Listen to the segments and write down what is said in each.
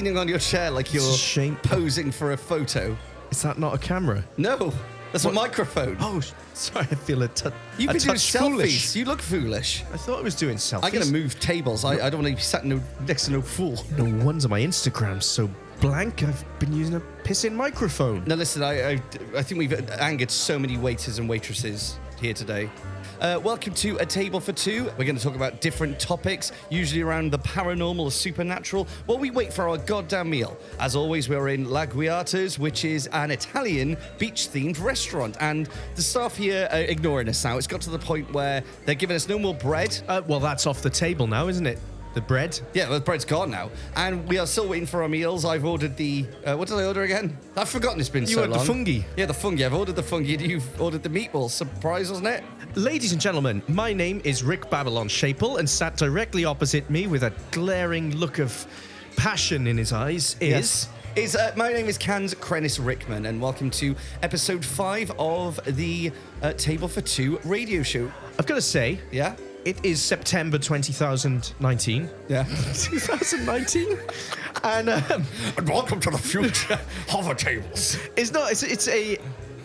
leaning on your chair like you're shame. posing for a photo. Is that not a camera? No, that's a microphone. Oh, sorry. I feel a touch. You've a been doing selfies. foolish. You look foolish. I thought I was doing selfies. I'm to move tables. I, I don't want to be sat no, next to no fool. No wonder my Instagram's so blank. I've been using a pissing microphone. Now, listen, I, I, I think we've angered so many waiters and waitresses here today. Uh, welcome to A Table for Two. We're going to talk about different topics, usually around the paranormal or supernatural, while we wait for our goddamn meal. As always, we're in Laguiata's, which is an Italian beach themed restaurant. And the staff here are ignoring us now. It's got to the point where they're giving us no more bread. Uh, well, that's off the table now, isn't it? The bread. Yeah, the bread's gone now. And we are still waiting for our meals. I've ordered the. Uh, what did I order again? I've forgotten it's been You so ordered the long. fungi. Yeah, the fungi. I've ordered the fungi. and You've ordered the meatballs. Surprise, wasn't it? Ladies and gentlemen, my name is Rick Babylon Shapel, and sat directly opposite me with a glaring look of passion in his eyes is. Is uh, my name is Canz Krennis Rickman, and welcome to episode five of the uh, Table for Two radio show. I've got to say, Yeah, it is September 2019. yeah. 2019? and um, and welcome to the future hover tables. it's not, it's, it's a.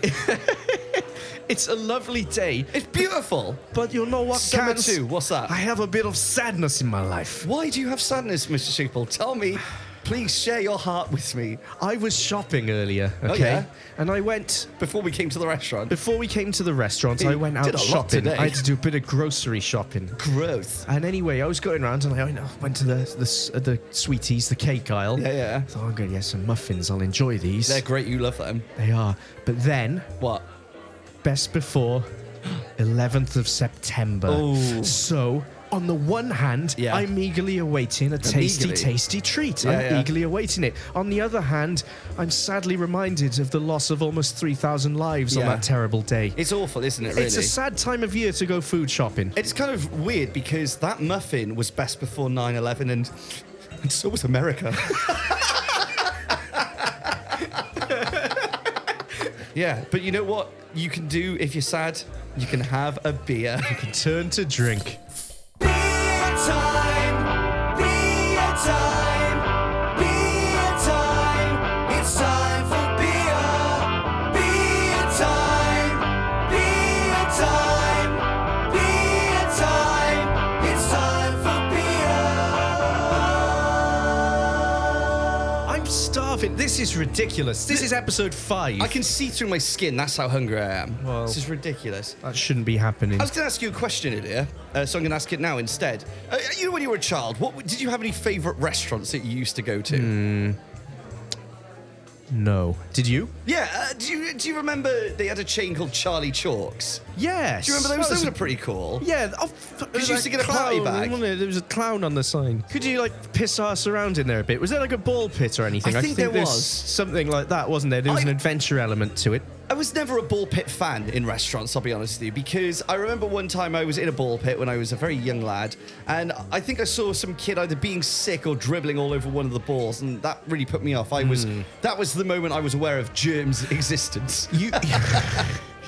it's a lovely day, It's beautiful. but you know what, Summer Canz? What's that? I have a bit of sadness in my life. Why do you have sadness, Mr. Sheeple? Tell me. Please share your heart with me. I was shopping earlier, okay? Oh, yeah? And I went Before we came to the restaurant. Before we came to the restaurant, You I went out did a lot shopping. today. I had to do a bit of grocery shopping. Gross. And anyway, I was going around and I know, went to the the, s- uh, the sweeties, the cake aisle. Yeah, yeah. Thought I'm going to get some muffins. I'll enjoy these. They're great. You love them. they are. But then, What? best before 11th of September. Oh. So, on the one hand, Yeah. I'm eagerly awaiting a tasty, eagerly? tasty treat. Yeah, I'm yeah. eagerly awaiting it. On the other hand, I'm sadly reminded of the loss of almost 3,000 lives on that terrible day. It's awful, isn't it? Really. It's a sad time of year to go food shopping. It's kind of weird because that muffin was best before 9 11 and, and so was America. yeah, but you know what you can do if you're sad? You can have a beer. You can turn to drink. This is ridiculous. This is episode five. I can see through my skin. That's how hungry I am. Well- this is ridiculous. That shouldn't be happening. I was going to ask you a question earlier, uh, so I'm going to ask it now instead. Uh, you know, when you were a child, what did you have any favourite restaurants that you used to go to? No. Did you? Yeah, uh, do you do you remember they had a chain called Charlie Chalks? Yes. Do you remember those? Those were pretty cool. Yeah. Oh, it you used to get a party clown, bag. wasn't it? There was a clown on the sign. Could you like piss us around in there a bit? Was there like a ball pit or anything? I think there was. something like that, wasn't there? There was I- an adventure element to it. I was never a ball pit fan in restaurants, I'll be honest with you, because I remember one time I was in a ball pit when I was a very young lad, and I think I saw some kid either being sick or dribbling all over one of the balls, and that really put me off. I was Hmm. that was the moment I was aware of germs' existence. You.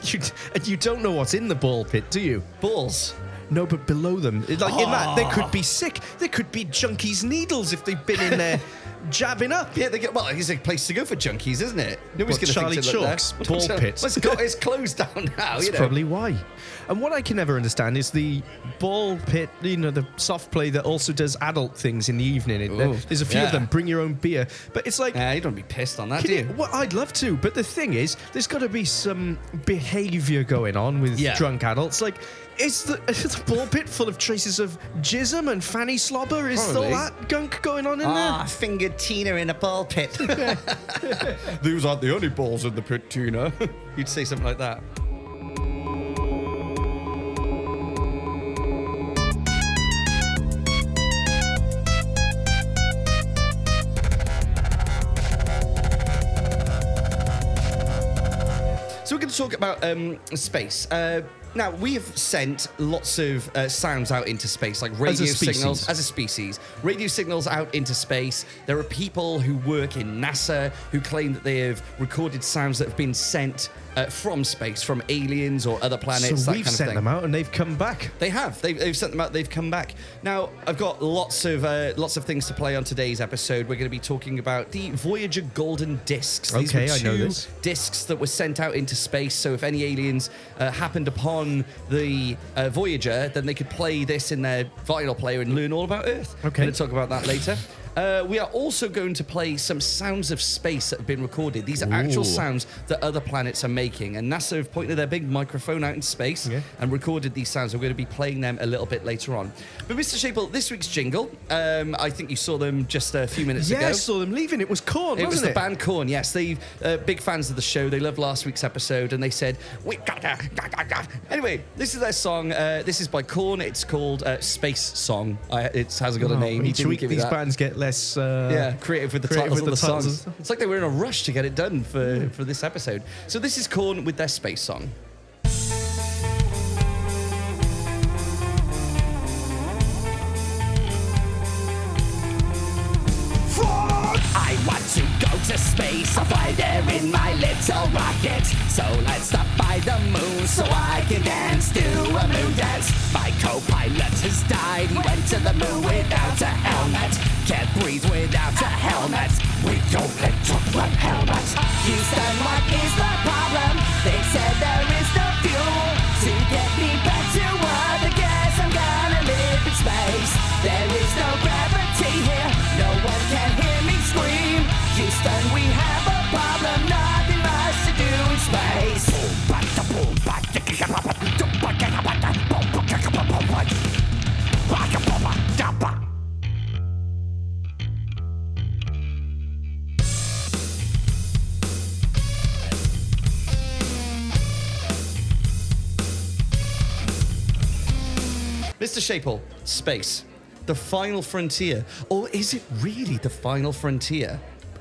You, and you don't know what's in the ball pit, do you? Balls. No, but below them, it- like in that, they Ah. could be sick. There could be junkies' needles if they've been in there jabbing up. Yeah, they get well. It's a place to go for junkies, isn't it? Nobody's What, going to Charlie think to look Chalk's there. ball Well, pit? It's, got, it's closed down now. That's you know. probably why. And what I can never understand is the ball pit, you know, the soft play that also does adult things in the evening. It- Ooh, there's a few yeah. of them. Bring your own beer, but it's like. Yeah, you don't be pissed on that, do you- you? well, I'd love to, but the thing is, there's got to be some behaviour going on with Yeah. drunk adults. Like, is the, is the ball pit full of traces of jism and fanny slobber? Is all Probably. that gunk going on in there? Ah, fingered Tina in a ball pit. Those aren't the only balls in the pit, Tina. You'd say something like that. So we're going to talk about um, space. Uh, now we have sent lots of uh, sounds out into space, like radio signals as a species. Radio signals out into space. There are people who work in NASA who claim that they have recorded sounds that have been sent uh, from space, from aliens or other planets. so that we've kind of sent thing. them out and they've come back. They have. They've, they've sent them out. They've come back. Now I've got lots of uh, lots of things to play on today's episode. We're going to be talking about the Voyager Golden Discs. These Okay, were I know this. discs that were sent out into space. So if any aliens uh, happened upon the uh, Voyager, then they could play this in their vinyl player and learn all about Earth. Okay. Going to talk about that later. Uh, we are also going to play some sounds of space that have been recorded. These are actual sounds that other planets are making. And NASA have pointed their big microphone out in space Yeah. and recorded these sounds. We're going to be playing them a little bit later on. But Mr. Shaple, this week's jingle, um, I think you saw them just a few minutes Yeah, ago. I saw them leaving. It was KoRn, It was the it? band KoRn, yes. They uh, big fans of the show. They loved last week's episode, and they said we got to. Anyway, this is their song. Uh, this is by KoRn. It's called uh, Space Song. I, it hasn't got a Oh, name. Each week these bands get less. Uh, Yeah, creative with the creative titles with of the, the songs. It's like they were in a rush to get it done for, for this episode. So this is KoRn with their Space Song. Space. I'll fly there in my little rocket. So let's stop by the moon so I can dance to a moon dance. My co-pilot has died. He went to the moon without a helmet. Can't breathe without a helmet. We don't let talk about helmets. Houston, what is the problem? They said there is no fuel to get me back to Earth. I guess I'm gonna live in space. There is no gravity Mr. Shaple, space, the final frontier. Or is it really the final frontier?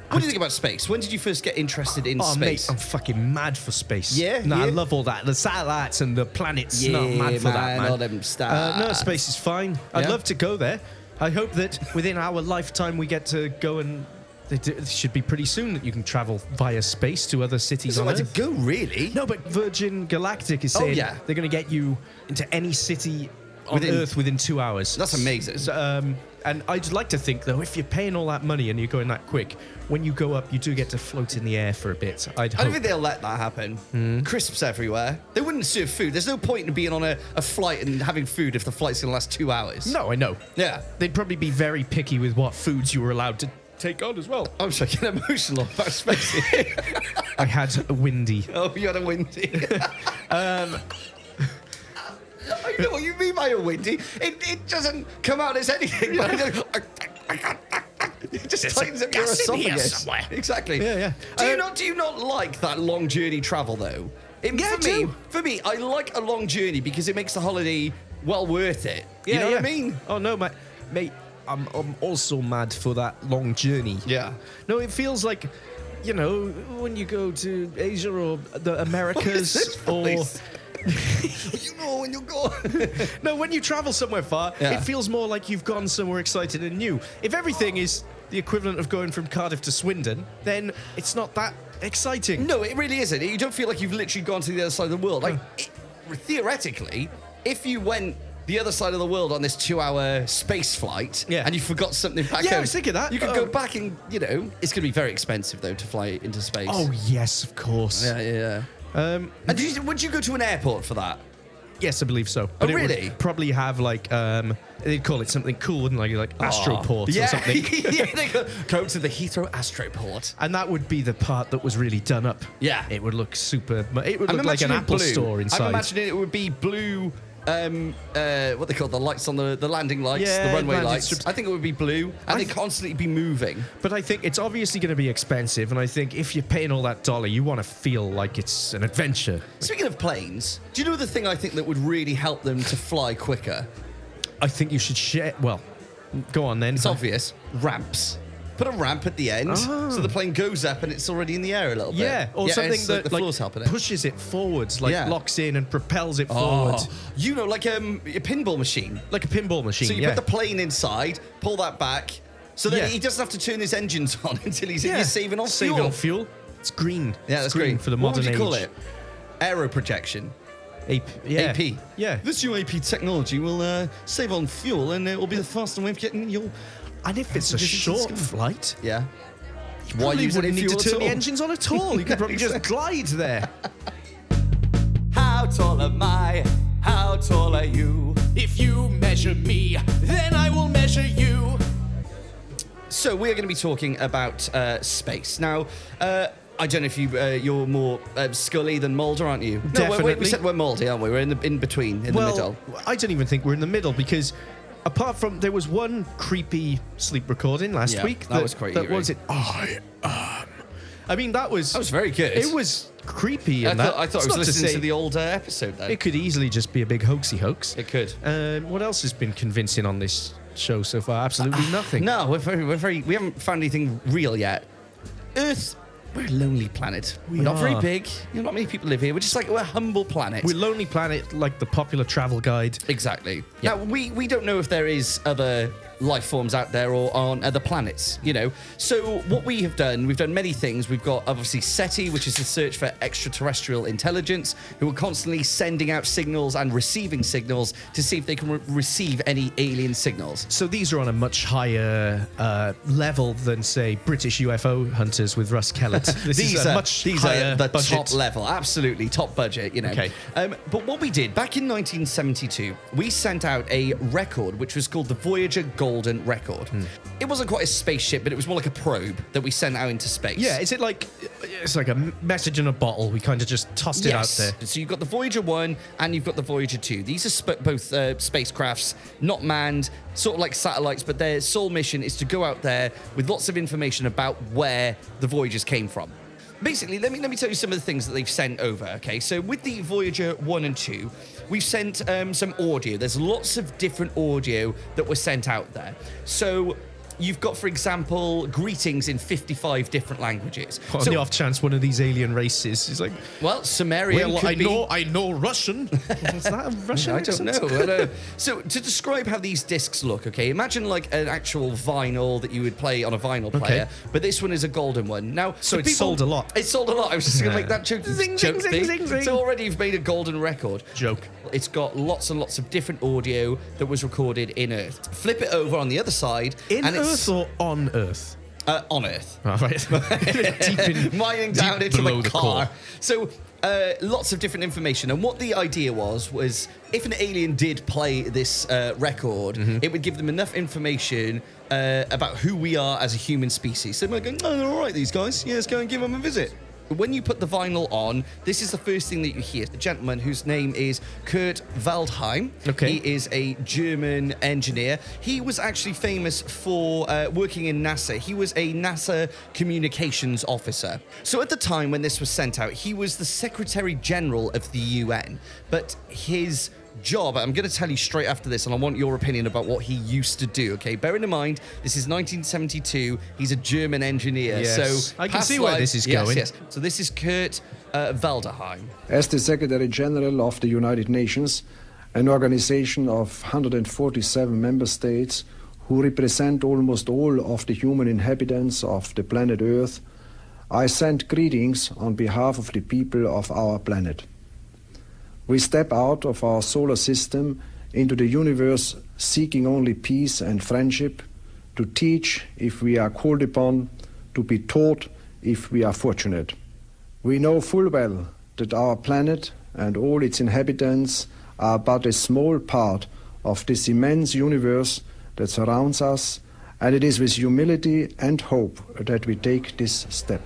What do you think about space? When did you first get interested in Oh, space? mate, I'm fucking mad for space. Yeah, No, I yeah. love all that. The satellites and the planets. Yeah, no, I'm mad for that, man, man. all them Uh, no, space is fine. I'd Yeah? love to go there. I hope that within our lifetime we get to go and. It it should be pretty soon that you can travel via space to other cities so on where to go, really? No, but Virgin Galactic is Oh, saying yeah. they're going to get you into any city on Within- Earth within two hours. That's amazing. So, um, and I'd like to think, though, if you're paying all that money and you're going that quick, when you go up, you do get to float in the air for a bit. I'd I don't think they'll let that happen. Hmm. Crisps everywhere. They wouldn't serve food. There's no point in being on a, a flight and having food if the flight's going to last two hours. no, I know. Yeah. They'd probably be very picky with what foods you were allowed to take on as well. I'm sorry, getting emotional about space. I had a windy. oh, you had a windy. um, I know what you mean by a windy. It, it doesn't come out as anything. but it just tightens up your gas in here esophagus. somewhere. Exactly. Yeah, yeah. Do you Uh, not? Do you not like that long journey travel though? It, Yeah, for me, do. for me, I like a long journey because it makes the holiday well worth it. you know what I mean? Oh no, mate, mate. I'm I'm also mad for that long journey. Yeah. No, it feels like, you know, when you go to Asia or the Americas or voice? you know when you go. no, when you travel somewhere far, Yeah. it feels more like you've gone somewhere exciting and new. If everything is the equivalent of going from Cardiff to Swindon, then it's not that exciting. No, it really isn't. You don't feel like you've literally gone to the other side of the world. Like, it, theoretically, if you went the other side of the world on this two-hour space flight, Yeah. and you forgot something back Yeah, I home, was thinking that. you could go Oh. back and you know it's going to be very expensive though to fly into space. Oh yes, of course. yeah, yeah. Um, And did you, would you go to an airport for that? yes, I believe so. But it would Oh, really? probably have like um, they'd call it something cool, wouldn't they? Like Astroport yeah. or something. yeah, they go, go to the Heathrow Astroport. And that would be the part that was really done up. Yeah. It would look super. It would I'm look like an Apple blue. store inside. I'm imagining it would be blue. Um, uh, what they call the lights on the the landing lights, Yeah, the runway lights. strips. I think it would be blue, and I they th- constantly be moving. but I think it's obviously going to be expensive, and I think if you're paying all that dollar, you want to feel like it's an adventure. Speaking of planes, do you know the thing I think that would really help them to fly quicker? I think you should share. Well, go on then. It's obvious. Ramps. Put a ramp at the end, so the plane goes up and it's already in the air a little bit. Yeah, or something it's like that the like, floor's helping it. pushes it forwards, like Yeah. locks in and propels it forward, Oh, you know, like um, a pinball machine. like a pinball machine. So you yeah. put the plane inside, pull that back, so that Yeah. he doesn't have to turn his engines on until he's yeah. you're saving on saving fuel. on fuel. It's green. Yeah, that's green great. for the modern What would you call age. it? Aero projection. AP, yeah. AP. Yeah. This new AP technology will uh, save on fuel and it will be the fastest way of getting your. And if it's a short flight, Yeah. you probably use wouldn't any need to fuel turn the all? engines on at all. You could probably just glide there. How tall am I? How tall are you? If you measure me, then I will measure you. So we are going to be talking about uh, space now. Uh, I don't know if you uh, you're more uh, Scully than Mulder, aren't you? No, wait, wait, we Definitely. said we're Mulder, aren't we? We're in the in between, in the well, middle. I don't even think we're in the middle because apart from there was one creepy sleep recording last Yeah, week. that was quite That eerie. was it. I am. I mean, that was. That was very good. It was creepy. I And thought, that, I thought it's I was not listening to, say the old uh, episode. Then It could easily just be a big hoaxy hoax. it could. Um, what else has been convincing on this show so far? Absolutely nothing. No, we're very, we're very. We haven't found anything real yet. Earth, we're a lonely planet. We are not very are. big. You know, not many people live here. We're just like we're a humble planet. We're Lonely Planet, like the popular travel guide. Exactly. Yeah. Now we we don't know if there is other life forms out there or on other planets, you know. So what we have done, we've done many things. We've got obviously SETI, which is the search for extraterrestrial intelligence, who are constantly sending out signals and receiving signals to see if they can re- receive any alien signals. So these are on a much higher uh, level than, say, British UFO hunters with Russ Kellett. These are much these higher are the budget. top level, absolutely top budget. You know. Okay. Um, but what we did back in 1972, we sent out a record which was called the Voyager Golden Record. Hmm. It wasn't quite a spaceship, but it was more like a probe that we sent out into space. Yeah, is it like it's like a message in a bottle? We kind of just tossed it out there. So you've got the Voyager 1 and you've got the Voyager 2. These are sp- both uh, spacecrafts, not manned, sort of like satellites, but their sole mission is to go out there with lots of information about where the Voyagers came from. Basically, let me let me tell you some of the things that they've sent over. Okay, so with the Voyager 1 and 2, we've sent um, some audio. There's lots of different audio that were sent out there. So you've got, for example, greetings in 55 different languages. On so, the off chance one of these alien races is like, well, Sumerian well, I be- know, I know Russian. is that a Russian? I don't accent? know. I don't know. So to describe how these discs look, okay, imagine like an actual vinyl that you would play on a vinyl player, okay. but this one is a golden one. Now, So it sold a lot. It sold a lot. I was just going to make that joke. Zing, joke zing, thing. zing, zing, So already you've made a golden record. Joke. It's got lots and lots of different audio that was recorded in Earth. Flip it over on the other side, In and Earth or on Earth? uh, on Earth. Oh, right. Deep in, mining down deep into below the the car. core. So uh, lots of different information, and what the idea was was if an alien did play this uh, record, Mm-hmm. it would give them enough information uh, about who we are as a human species. So they're going, "Oh, they're all right, these guys. Yeah, let's go and give them a visit." When you put the vinyl on, this is the first thing that you hear. The gentleman whose name is Kurt Waldheim. Okay. He is a German engineer. He was actually famous for uh, working in NASA. He was a NASA communications officer. So at the time when this was sent out, he was the Secretary General of the UN. But his job, I'm going to tell you straight after this, and I want your opinion about what he used to do. Okay, bearing in mind this is 1972. He's a German engineer. Yes. So I can past see where this is yes, going. Yes. So this is Kurt uh, Waldheim. As the Secretary General of the United Nations, an organization of 147 member states who represent almost all of the human inhabitants of the planet Earth, I send greetings on behalf of the people of our planet. We step out of our solar system into the universe seeking only peace and friendship, to teach if we are called upon, to be taught if we are fortunate. We know full well that our planet and all its inhabitants are but a small part of this immense universe that surrounds us, and it is with humility and hope that we take this step.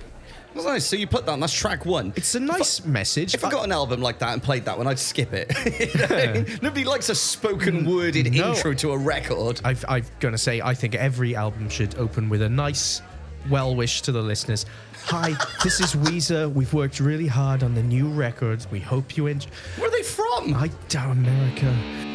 That's nice. So you put that on. That's track one. It's a nice message. If I got an album like that and played that one, I'd skip it. You know what Nobody likes a spoken worded No. intro to a record. I've, I'm going to say, I think every album should open with a nice well wish to the listeners. Hi, this is Weezer. We've worked really hard on the new record. We hope you enjoy. Where are they from? I doubt America.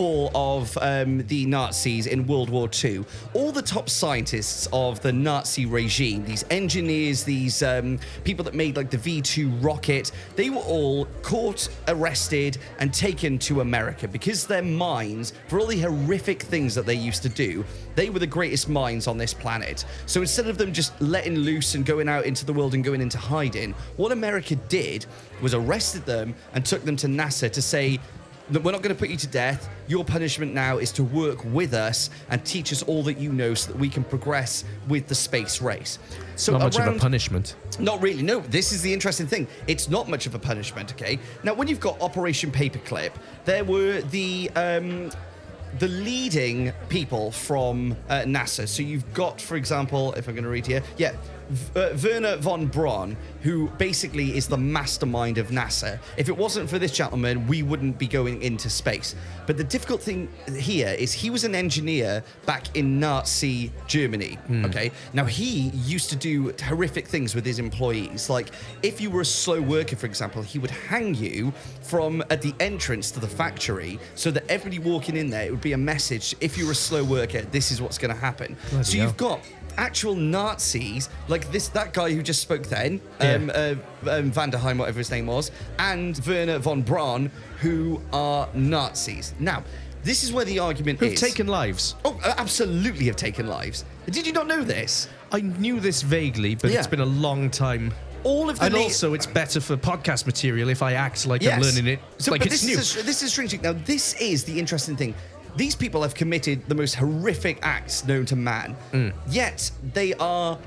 Fall of um, the Nazis in World War II, all the top scientists of the Nazi regime, these engineers, these um, people that made like the V 2 rocket, they were all caught, arrested, and taken to America because their minds, for all the horrific things that they used to do, they were the greatest minds on this planet. So instead of them just letting loose and going out into the world and going into hiding, what America did was arrested them and took them to NASA to say, that we're not going to put you to death. Your punishment now is to work with us and teach us all that you know so that we can progress with the space race. So Not much of a punishment. not really. No, this is the interesting thing. It's not much of a punishment, okay? Now, when you've got Operation Paperclip, there were the um, the leading people from uh, NASA. So you've got, for example, if I'm going to read here, yeah, uh, Werner von Braun, who basically is the mastermind of NASA. If it wasn't for this gentleman, we wouldn't be going into space. But the difficult thing here is he was an engineer back in Nazi Germany. Okay, now he used to do horrific things with his employees. Like if you were a slow worker, for example, he would hang you from at the entrance to the factory, so that everybody walking in there, it would be a message. If you're a slow worker, this is what's going to happen. Bloody so hell. you've got actual Nazis like this that guy who just spoke then Yeah. um, uh, um, Vanderheim whatever his name was and Werner von Braun who are Nazis now this is where the argument Who've is taken lives. oh uh, absolutely have taken lives did you not know this I knew this vaguely, but Yeah. it's been a long time. all of the And le- also, it's better for podcast material if I act like I'm learning it So, like it's this new. Is a, this is a strange thing. Now, this is the interesting thing. These people have committed the most horrific acts known to man, Mm. yet they are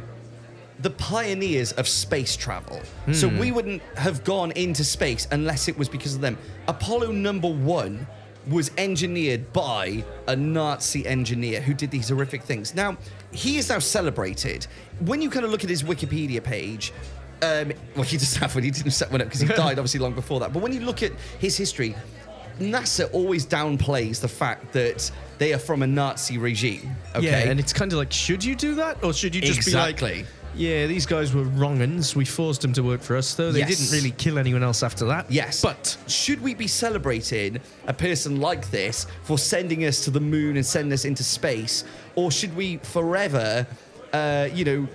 the pioneers of space travel. So Hmm. we wouldn't have gone into space unless it was because of them. Apollo number one was engineered by a Nazi engineer who did these horrific things. Now, he is now celebrated. When you kind of look at his Wikipedia page, um, well, he doesn't have one. He didn't set one up because he died obviously long before that. But when you look at his history, NASA always downplays the fact that they are from a Nazi regime. Okay, Yeah, and it's kind of like, should you do that, or should you just be Exactly. like, yeah, these guys were wrong'uns. We forced them to work for us, though. They Yes. didn't really kill anyone else after that. Yes. but should we be celebrating a person like this for sending us to the moon and sending us into space? Or should we forever, uh, you know,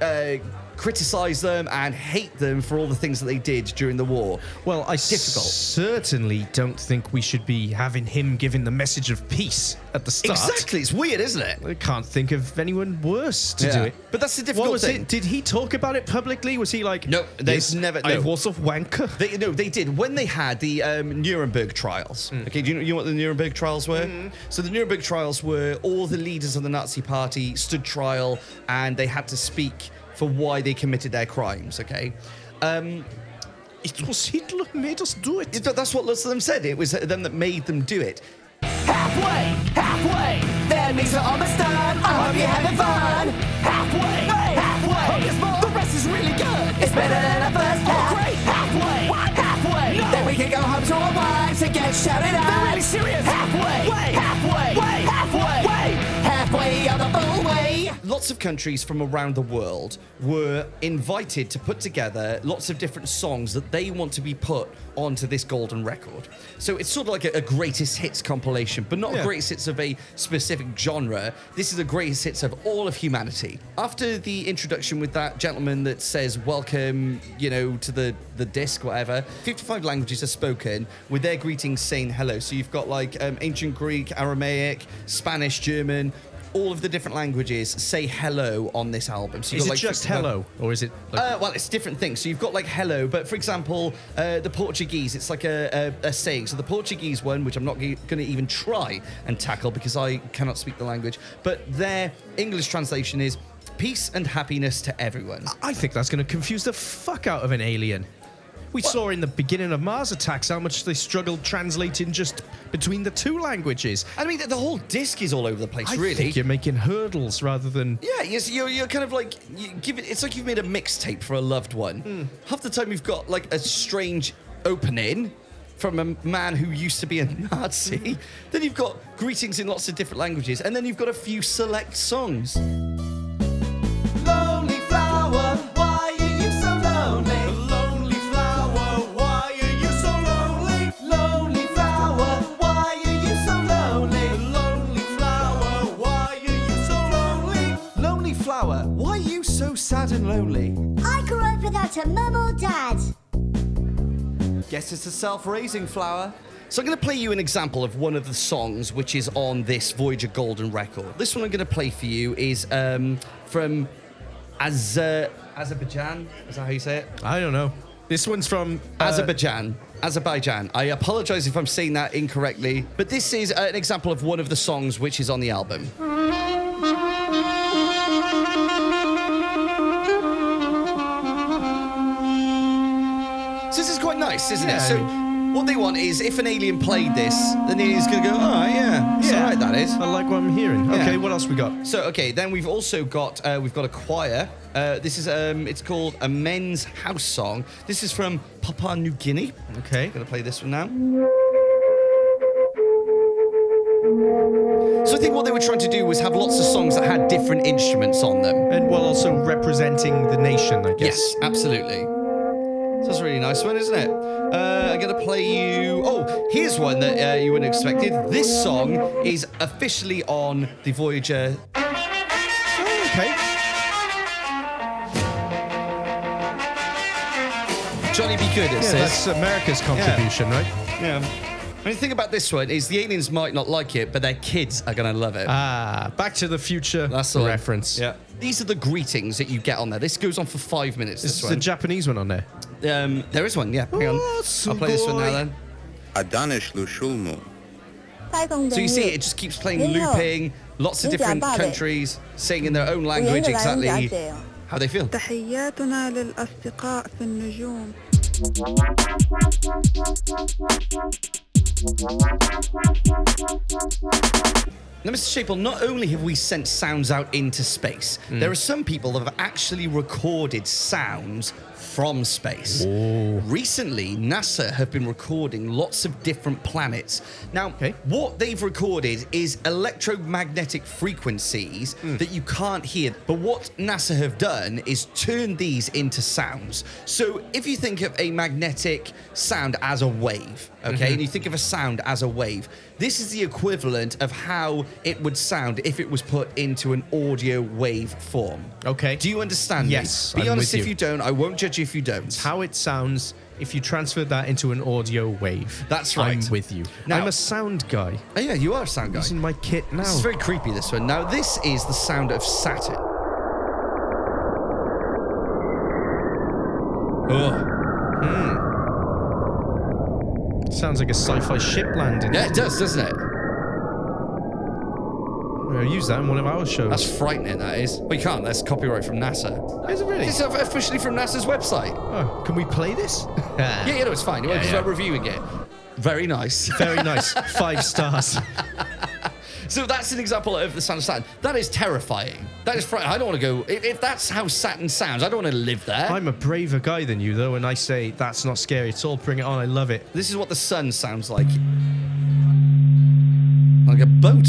uh, criticize them and hate them for all the things that they did during the war? well, I Difficult. certainly don't think we should be having him giving the message of peace at the start. Exactly. It's weird, isn't it? I can't think of anyone worse to Yeah. do it. But that's the difficult what was thing. It? Did he talk about it publicly? Was he like, No, "Yes, never- I no. was a wanker. They, no, they did. When they had the um, Nuremberg trials. Okay, do you know, you know what the Nuremberg trials were? So the Nuremberg trials were all the leaders of the Nazi party stood trial and they had to speak for why they committed their crimes. Okay. Um, It was Hitler who made us do it. it- that's what lots of them said. It was them that made them do it. Halfway, halfway. That means we're almost done. I hope you're having fun. Halfway, halfway. The rest is really good. It's better than the first half. great. Halfway, halfway. Then we can go home to our wives and get shouted out. They're really serious. Halfway, halfway, Lots of countries from around the world were invited to put together lots of different songs that they want to be put onto this golden record. So it's sort of like a, a greatest hits compilation, but not a greatest hits of a specific genre. This is a greatest hits of all of humanity. After the introduction with that gentleman that says welcome, you know, to the the disc, whatever, 55 languages are spoken with their greetings saying hello. So you've got like um, ancient Greek, Aramaic, Spanish, German all of the different languages say hello on this album. So you've Is got, it like, just 55 hello, or is it? Like, uh, well, it's different things. So you've got like hello, but for example, uh, the Portuguese, it's like a, a, a saying. So the Portuguese one, which I'm not going to even try and tackle because I cannot speak the language, but their English translation is peace and happiness to everyone. I think that's going to confuse the fuck out of an alien. We saw in the beginning of Mars Attacks how much they struggled translating just between the two languages. I mean, the, the whole disc is all over the place, I really. think you're making hurdles rather than. Yeah, you're, you're, you're kind of like you give it. It's like you've made a mixtape for a loved one. Hmm. Half the time you've got like a strange opening from a man who used to be a Nazi. then you've got greetings in lots of different languages, and then you've got a few select songs. Sad and lonely? I grew up without a mum or dad. Guess it's a self-raising flower. So I'm going to play you an example of one of the songs which is on this Voyager Golden record. This one I'm going to play for you is um, from Az- Azerbaijan. Is that how you say it? I don't know. This one's from uh, Azerbaijan. Azerbaijan. I apologize if I'm saying that incorrectly, but this is uh, an example of one of the songs which is on the album. So this is quite nice, isn't Yeah, it? So what they want is if an alien played this, then the alien's gonna go, oh yeah, it's alright that is. I like what I'm hearing. Yeah. Okay, what else we got? So okay, then we've also got uh, we've got a choir. Uh, this is um, it's called a men's house song. This is from Papua New Guinea. Okay. Gonna play this one now. So I think what they were trying to do was have lots of songs that had different instruments on them. And while also representing the nation, I guess. Yes, absolutely. So that's a really nice one, isn't it? Uh, I'm gonna play you. Oh, here's one that uh, you wouldn't have expected. This song is officially on the Voyager. Okay. Johnny B. Goode. It Yeah, says. that's America's contribution, right? Yeah. I mean, the thing about this one is the aliens might not like it, but their kids are going to love it. Ah, Back to the Future That's the reference. Yeah. These are the greetings that you get on there. This goes on for five minutes. This This is the. Japanese one on there. um, there is one. Yeah. Hang on. Oh, I'll play this one now sugoi. then. Adanishlu Shulmu. So you see, it just keeps playing, looping. Lots of different countries saying in their own language exactly how they feel. تحياتنا للأصدقاء في النجوم Now, Mr. Shapel, not only have we sent sounds out into space, there are some people that have actually recorded sounds from space. Oh. Recently, NASA have been recording lots of different planets. Now, Okay. what they've recorded is electromagnetic frequencies hmm. that you can't hear. But what NASA have done is turn these into sounds. So if you think of a magnetic sound as a wave, okay, mm-hmm. and you think of a sound as a wave, this is the equivalent of how it would sound if it was put into an audio wave form. Okay. Do you understand? me? Yes, Be I'm honest if you. you don't. I won't judge you if you don't. How it sounds if you transfer that into an audio wave. That's right. I'm with you. Now- I'm a sound guy. Oh, yeah, you are a sound guy. Using my kit now. This is very creepy, this one. Now, this is the sound of Saturn. Oh. Hmm. Sounds like a sci-fi ship landing. Yeah, it does, doesn't it? We'll use that in one of our shows. That's frightening, that is. You can't. That's copyright from NASA. Is it really? It's officially from NASA's website. Oh, can we play this? Yeah, yeah, know, it's fine. We're Yeah, yeah. reviewing it. Very nice. Very nice. Five stars. so that's an example of the sound of Saturn. That is terrifying. That is frightening. I don't want to go. If, if that's how Saturn sounds, I don't want to live there. I'm a braver guy than you, though, and I say that's not scary at all. Bring it on. I love it. This is what the sun sounds like. Like a boat.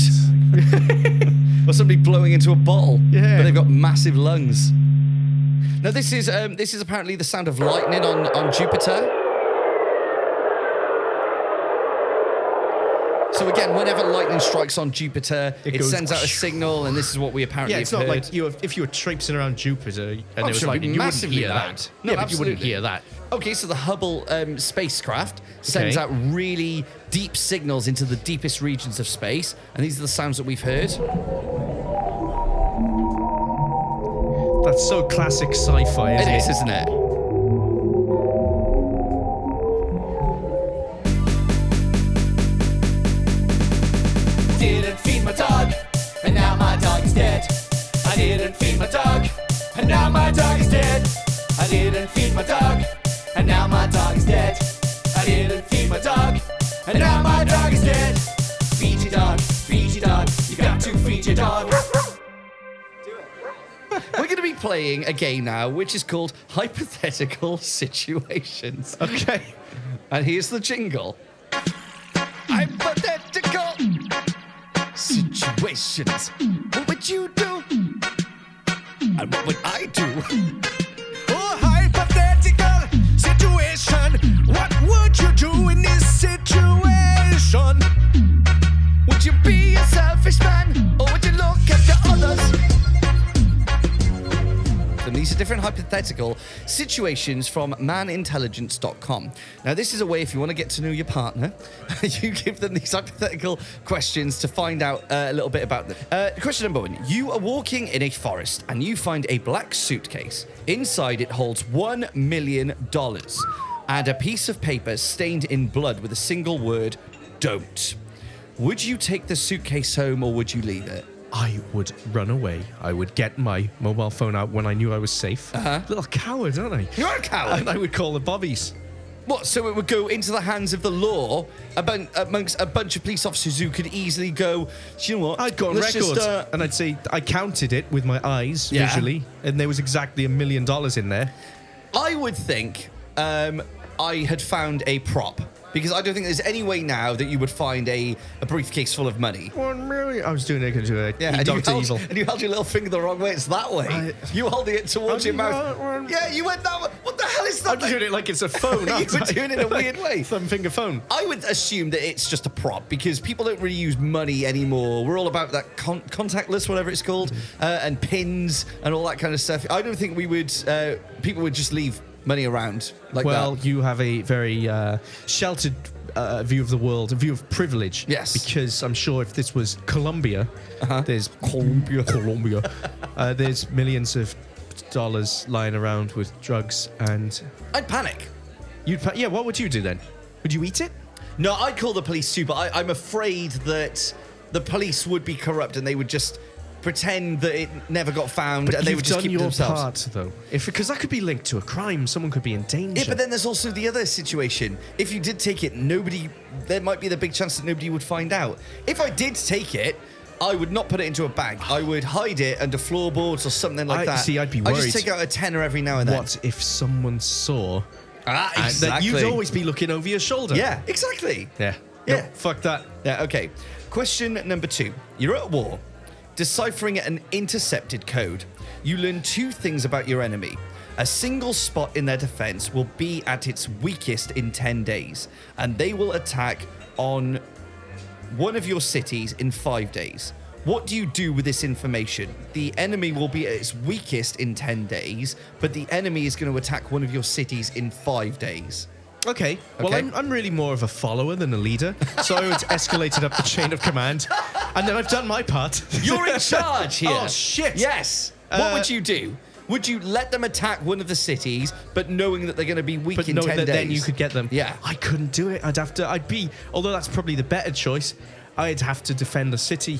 or somebody blowing into a bottle. Yeah. But they've got massive lungs. Now this is um, this is apparently the sound of lightning on, on Jupiter. So again, whenever lightning strikes on Jupiter, it, It sends out a signal, and this is what we apparently Yeah, it's not heard. like you have, if you were traipsing around Jupiter and Oh, it was sure, like you wouldn't hear loud. that. No, yeah, but you wouldn't hear that. Okay, so the Hubble um, spacecraft sends Okay. out really deep signals into the deepest regions of space, and these are the sounds that we've heard. That's so classic sci-fi, isn't It it? is, isn't it? Now my dog is dead. I didn't feed my dog, and now my dog is dead. I didn't feed my dog, and now my dog is dead. Feed your dog, feed your dog, you got to feed your dog. We're going to be playing a game now, which is called Hypothetical Situations. Okay. And here's the jingle. Hypothetical situations. What would you do? And what would I do? Different hypothetical situations from manintelligence.com. Now, this is a way if you want to get to know your partner, you give them these hypothetical questions to find out uh, a little bit about them. Uh, question number one You are walking in a forest and you find a black suitcase. Inside, it holds $1 million and a piece of paper stained in blood with a single word, don't. Would you take the suitcase home or would you leave it? I would run away. I would get my mobile phone out when I knew I was safe. Uh-huh. Little coward, aren't I? You're a coward. And I would call the bobbies. What? So it would go into the hands of the law abun- amongst a bunch of police officers who could easily go. "Do you know what? I'd go on Let's record just, uh, and I'd say I counted it with my eyes Yeah. visually, and there was exactly a million dollars in there. I would think um, I had found a prop because I don't think there's any way now that you would find a, a briefcase full of money. One million. I was doing it into a Yeah, and you, Doctor held, Evil. and you held your little finger the wrong way. It's that way. I- you holding it towards your you mouth. know Yeah, you went that way. What the hell is that? I'm doing it like it's a phone. You aren't were doing it in a weird way. Thumb finger phone. I would assume that it's just a prop because people don't really use money anymore. We're all about that con- contactless, whatever it's called, Mm-hmm. uh, and pins and all that kind of stuff. I don't think we would. Uh, people would just leave money around like well, that. you have a very uh, sheltered uh, view of the world, a view of privilege. Yes. Uh-huh. Because I'm sure if this was Colombia, there's Colombia, Colombia, uh, there's millions of dollars lying around with drugs, and I'd panic. you'd. Pa- yeah, what would you do then? Would you eat it? No, I'd call the police too, but I, I'm afraid that the police would be corrupt and they would just pretend that it never got found But and they would just done keep your themselves. part, though. If because that could be linked to a crime, someone could be in danger. Yeah, but then there's also the other situation. If you did take it, nobody, there might be the big chance that nobody would find out. If I did take it, I would not put it into a bag. I would hide it under floorboards or something like I- that. see, I'd be worried. I just take out a tenner every now and then. what if someone saw? Ah, exactly. That you'd always be looking over your shoulder. Yeah, exactly. Yeah. Yeah. No, fuck that. Yeah, okay. Question number two. You're at war, deciphering an intercepted code. You learn two things about your enemy. A single spot in their defense will be at its weakest in 10 days, and they will attack on one of your cities in five days. What do you do with this information? The enemy will be at its weakest in 10 days, but the enemy is going to attack one of your cities in five days. Okay. Well, Okay. I'm, I'm really more of a follower than a leader, so I would escalate it up the chain of command, and then I've done my part. You're in charge here. Oh, shit. Yes. what Uh, would you do? Would you let them attack one of the cities, but knowing that they're going to be weak But in knowing ten that days? then you could get them. Yeah. I couldn't do it. I'd have to. I'd be. Although that's probably the better choice. I'd have to defend the city.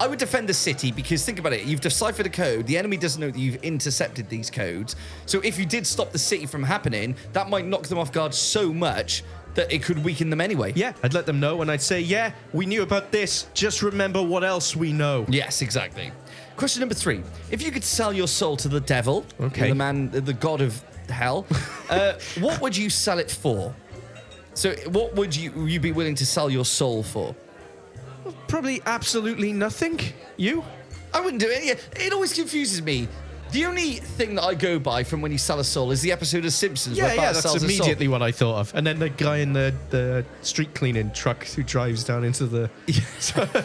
I would defend the city because think about it. You've deciphered a code. The enemy doesn't know that you've intercepted these codes. So if you did stop the city from happening, that might knock them off guard so much that it could weaken them anyway. Yeah, I'd let them know, and I'd say, "Yeah, we knew about this. Just remember what else we know." Yes, exactly. Question number three: If you could sell your soul to the devil, Okay. the man, the god of hell, uh, what would you sell it for? So, what would you you be willing to sell your soul for? Probably absolutely nothing. You? I wouldn't do it. Yeah, It always confuses me. The only thing that I go by from when you sell a soul is the episode of Simpsons Yeah, where yeah, Bart that's sells a soul. immediately what I thought of. And then the guy in the, the street cleaning truck who drives down into the.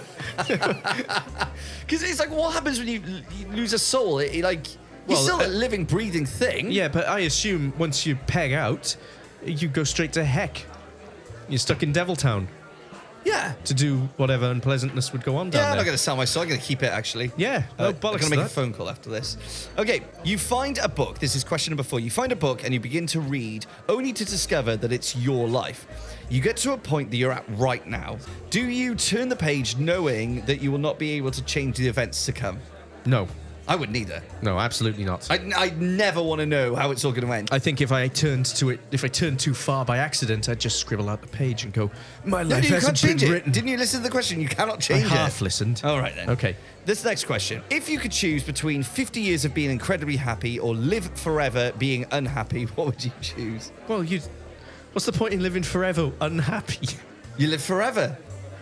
Because it's like, what happens when you, you lose a soul? It, it like, you're Well, still uh, a living, breathing thing. Yeah, but I assume once you peg out, you go straight to heck. You're stuck in Devil Town Yeah. to do whatever unpleasantness would go on down Yeah, I'm there. not going to sell my soul. I'm going to keep it, actually. Yeah, no Uh, I'm bollocks going to to make a that. phone call after this. Okay, you find a book. This is question number four. You find a book and you begin to read, only to discover that it's your life. You get to a point that you're at right now. Do you turn the page knowing that you will not be able to change the events to come? No, I wouldn't either. no, absolutely not. I, I, never want to know how it's all going to end. I think if I turned to it, if I turned too far by accident, I'd just scribble out the page and go, "My life you can't hasn't been change it. written." Didn't you listen to the question? You cannot I change it. half listened. All right then. Okay. This next question. If you could choose between 50 years of being incredibly happy or live forever being unhappy, what would you choose? Well, you. What's the point in living forever unhappy? You live forever.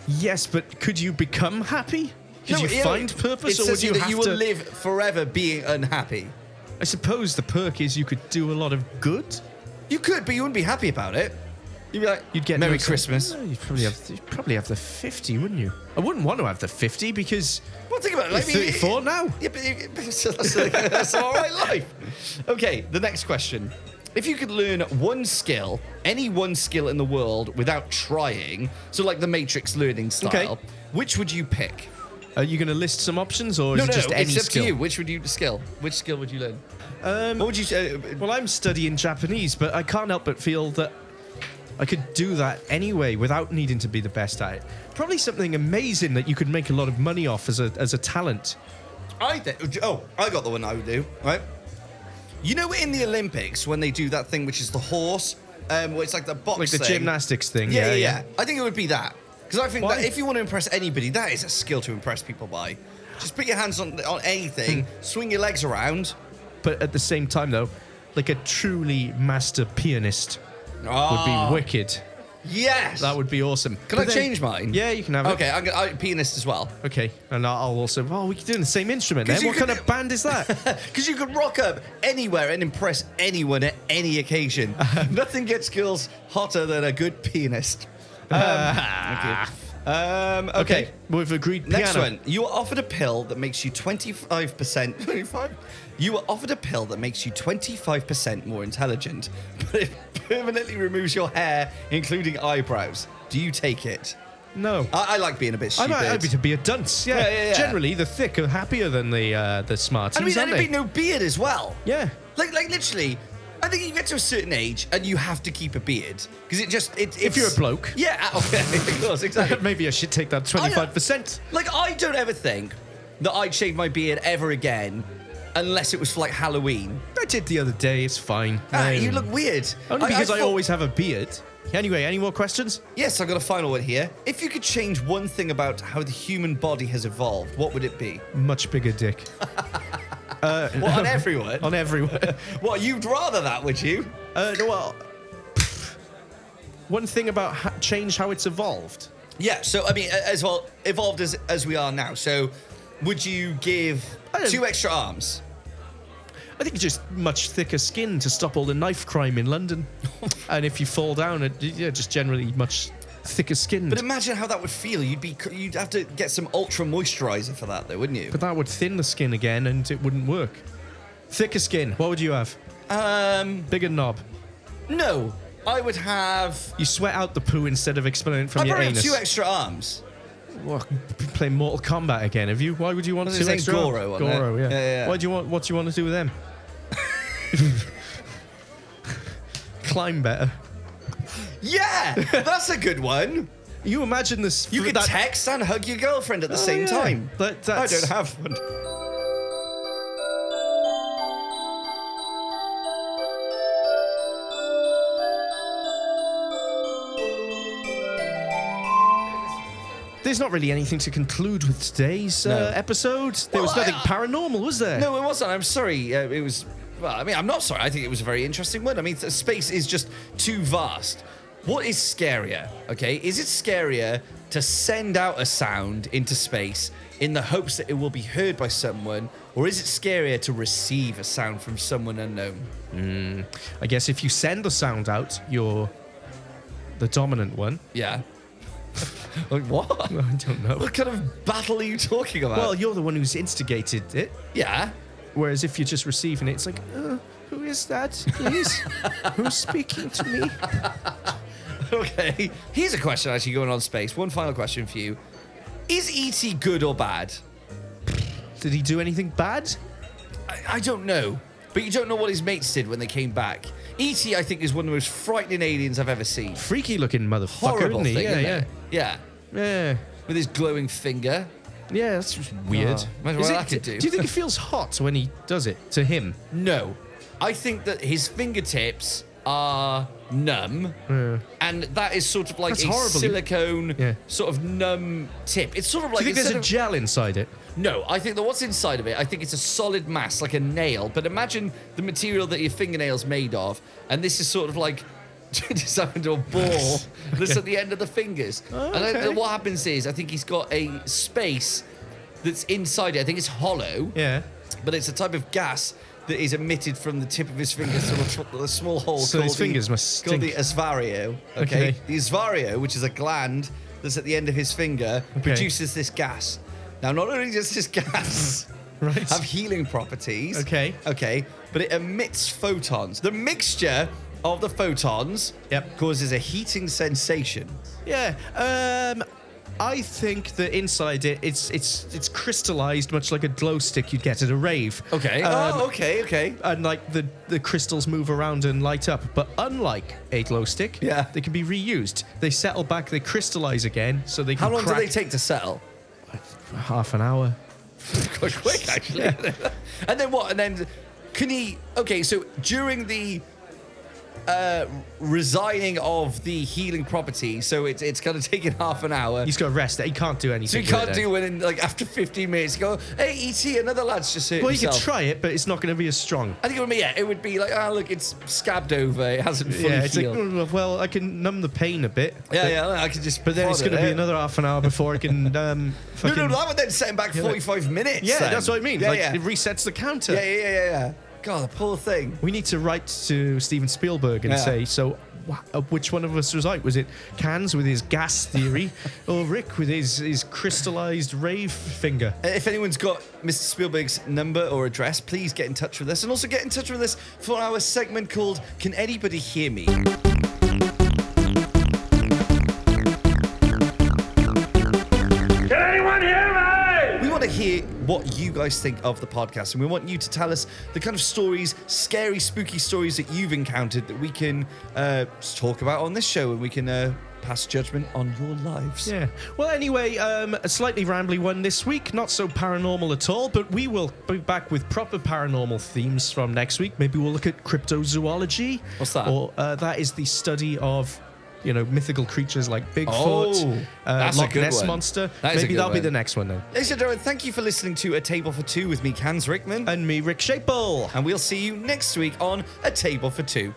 yes, but could you become happy? Could No, you find purpose, it or would you that have you will to? live forever being unhappy? I suppose the perk is you could do a lot of good. You could, but you wouldn't be happy about it. You'd be like, You'd get Merry Christmas. You'd probably have you'd probably have the fifty, wouldn't you? I wouldn't want to have the fifty because Well, think about it. you're I mean, now. Yeah, but it- that's, that's all right life. Okay, the next question. If you could learn one skill, any one skill in the world without trying, so like the Matrix learning style, Okay. which would you pick? Are you going to list some options, or no, is no, it just any it's up skill? to you. Which would you skill? Which skill would you learn? Um, What would you say? Well, I'm studying Japanese, but I can't help but feel that I could do that anyway without needing to be the best at it. Probably something amazing that you could make a lot of money off as a as a talent. I think. Oh, I got the one I would do. Right. You know, in the Olympics when they do that thing, which is the horse, um, where it's like the box, Like the thing. gymnastics thing, yeah, yeah, yeah. yeah. I think it would be that because I think Why? that if you want to impress anybody, that is a skill to impress people by. Just put your hands on on anything, Hmm. swing your legs around. But at the same time, though, like a truly master pianist would Ah, be wicked. Yes, That would be awesome. Can I change mine? Yeah, you can have it. Okay, I'm gonna I, pianist as well. Okay, and I'll I'll also. Oh, we can do the same instrument 'Cause then. you What kind of band is that? Because you could rock up anywhere and impress anyone at any occasion. Nothing gets girls hotter than a good pianist. Um. Um, okay. we've agreed. Next one. You are offered a pill that makes you 25%. 25? You are offered a pill that makes you 25% more intelligent, but it permanently removes your hair, including eyebrows. Do you take it? No. I, I like being a bit I'm stupid. happy to be a dunce. Yeah. Yeah, yeah, yeah. Generally, the thick are happier than the uh, the smarties, I mean, aren't they? it'd be no beard as well. yeah. Like, like literally, I think you get to a certain age and you have to keep a beard because it just it. If you're a bloke. yeah, okay, of course, exactly. Maybe I should take that twenty five percent. Like, I don't ever think that I'd shave my beard ever again, unless it was for like Halloween. I did the other day. It's fine. Ah, Um, you look weird. only because I, thought- always have a beard. Anyway, any more questions? Yes, I've got a final one here. If you could change one thing about how the human body has evolved, what would it be? Much bigger dick What on everyone? on everywhere. what you'd rather that, would you? uh, no, well, one thing about ha- change how it's evolved. Yeah. So I mean, as well evolved as as we are now. So, would you give two extra arms? I think just much thicker skin to stop all the knife crime in London. and if you fall down, it, yeah, just generally much thicker skin. But imagine how that would feel. You'd be you'd have to get some ultra moisturizer for that, though, wouldn't you? But that would thin the skin again and it wouldn't work. Thicker skin, what would you have? Um, Bigger knob. no, I would have. You sweat out the poo instead of expelling it from I'd your anus. two extra arms. What, play Mortal Kombat again, have you? Why would you want two his extra Goro, arms? wasn't it? Goro, yeah. Yeah, yeah, yeah. Why do you want? What do you want to do with them? Climb better. Yeah, that's a good one. You imagine this? You could that, text and hug your girlfriend at the Oh, same yeah. time. That- I that's- don't have one. There's not really anything to conclude with today's No. uh, episode. There was Well, nothing I- paranormal, was there? No, it wasn't. I'm sorry. Uh, it was. Well, I mean, I'm not sorry. I think it was a very interesting one. I mean, th- space is just too vast. What is scarier? Okay, is it scarier to send out a sound into space in the hopes that it will be heard by someone, or is it scarier to receive a sound from someone unknown? I guess if you send the sound out, you're the dominant one. Yeah. like what? I don't know. What kind of battle are you talking about? Well, you're the one who's instigated it. yeah. Whereas if you're just receiving it, it's like, uh, who is that, please? Who's speaking to me? Okay. Here's a question actually going on space. One final question for you. Is E.T. good or bad? Did he do anything bad? I, I don't know. But you don't know what his mates did when they came back. E.T., I think, is one of the most frightening aliens I've ever seen. Freaky looking motherfucker, Horrible isn't he? thing, yeah, isn't yeah. it? Yeah. Yeah. With his glowing finger. Yeah, that's just weird. Oh, imagine Is what that could do. do you think it feels hot when he does it to him? No. I think that his fingertips are numb. And that is sort of like That's a horrible. silicone Yeah. sort of numb tip. It's sort of like do you think there's instead a of- gel inside it? No, I think that what's inside of it, I think it's a solid mass, like a nail. But imagine the material that your fingernail's made of, and this is sort of like just happened to a ball that's at the end of the fingers. Oh, And I, okay. what happens is, I think he's got a space that's inside it. I think it's hollow, Yeah. but it's a type of gas that is emitted from the tip of his finger, sort of a small hole. So called his the- fingers must called the stink. osvario. Okay? Okay. the osvario, which is a gland that's at the end of his finger, produces this gas. Now, not only does this gas Right. have healing properties, Okay. okay, but it emits photons. The mixture of the photons Yep. causes a heating sensation. Yeah. Um, I think that inside it, it's it's it's crystallized, much like a glow stick you'd get at a rave. Okay. Um, oh, okay, okay. And like the the crystals move around and light up, but unlike a glow stick, Yeah. they can be reused. They settle back, they crystallize again, so they can. How long do crack they take to settle? Half an hour. Quite quick, actually. and then what? And then can he? Okay, so during the uh, resigning of the healing property, so it's it's kind of taking half an hour. He's got to rest. It. He can't do anything. so it can't do it in like after 15 minutes. Go, hey, ET, another lad's just hurt Well, you could himself. try it, but it's not going to be as strong. I think it would be yeah. It would be like, oh look, it's scabbed over. It hasn't fully Yeah, it's like, healed. "Oh, well, I can numb the pain a bit. yeah, yeah. I could just. But then it's going to be another half an hour before I can. Um, No, fucking, no, that would then set him back 45 minutes. Yeah, then. that's what I mean. Yeah, like yeah. it resets the counter. yeah, yeah, yeah, yeah, yeah. God, the poor thing. We need to write to Steven Spielberg and Yeah. say, so wh- uh, which one of us was right? Was it Canz with his gas theory or Rick with his, his crystallized rave finger? If anyone's got Mr. Spielberg's number or address, please get in touch with us. And also get in touch with us for our segment called Can Anybody Hear Me? What you guys think of the podcast, and we want you to tell us the kind of stories, scary, spooky stories that you've encountered that we can uh, talk about on this show, and we can uh, pass judgment on your lives. Yeah. Well, anyway, um, a slightly rambly one this week. Not so paranormal at all, but we will be back with proper paranormal themes from next week. Maybe we'll look at cryptozoology. What's that? Or uh, that is the study of. You know, mythical creatures like Bigfoot, Oh, uh, that's a Loch Ness one. monster. That is a Maybe that'll be the next one then. Ladies and gentlemen, thank you for listening to A Table for Two with me, Canz Rickman. And me, Rick Shapel. and we'll see you next week on A Table for Two.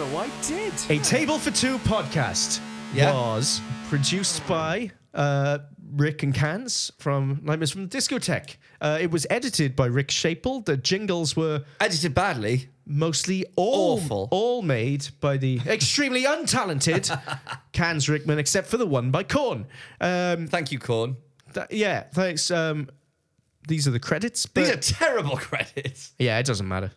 So I did. A Table for Two podcast Yeah. was produced by uh, Rick and Canz from Nightmares from the Discotheque. Uh, it was edited by Rick Shapel. The jingles were Edited badly. mostly all, Awful. all made by the extremely untalented Canz Rickman, except for the one by KoRn. Um, Thank you, KoRn. th- yeah, thanks. Um, these are the credits. But These are terrible credits. yeah, it doesn't matter.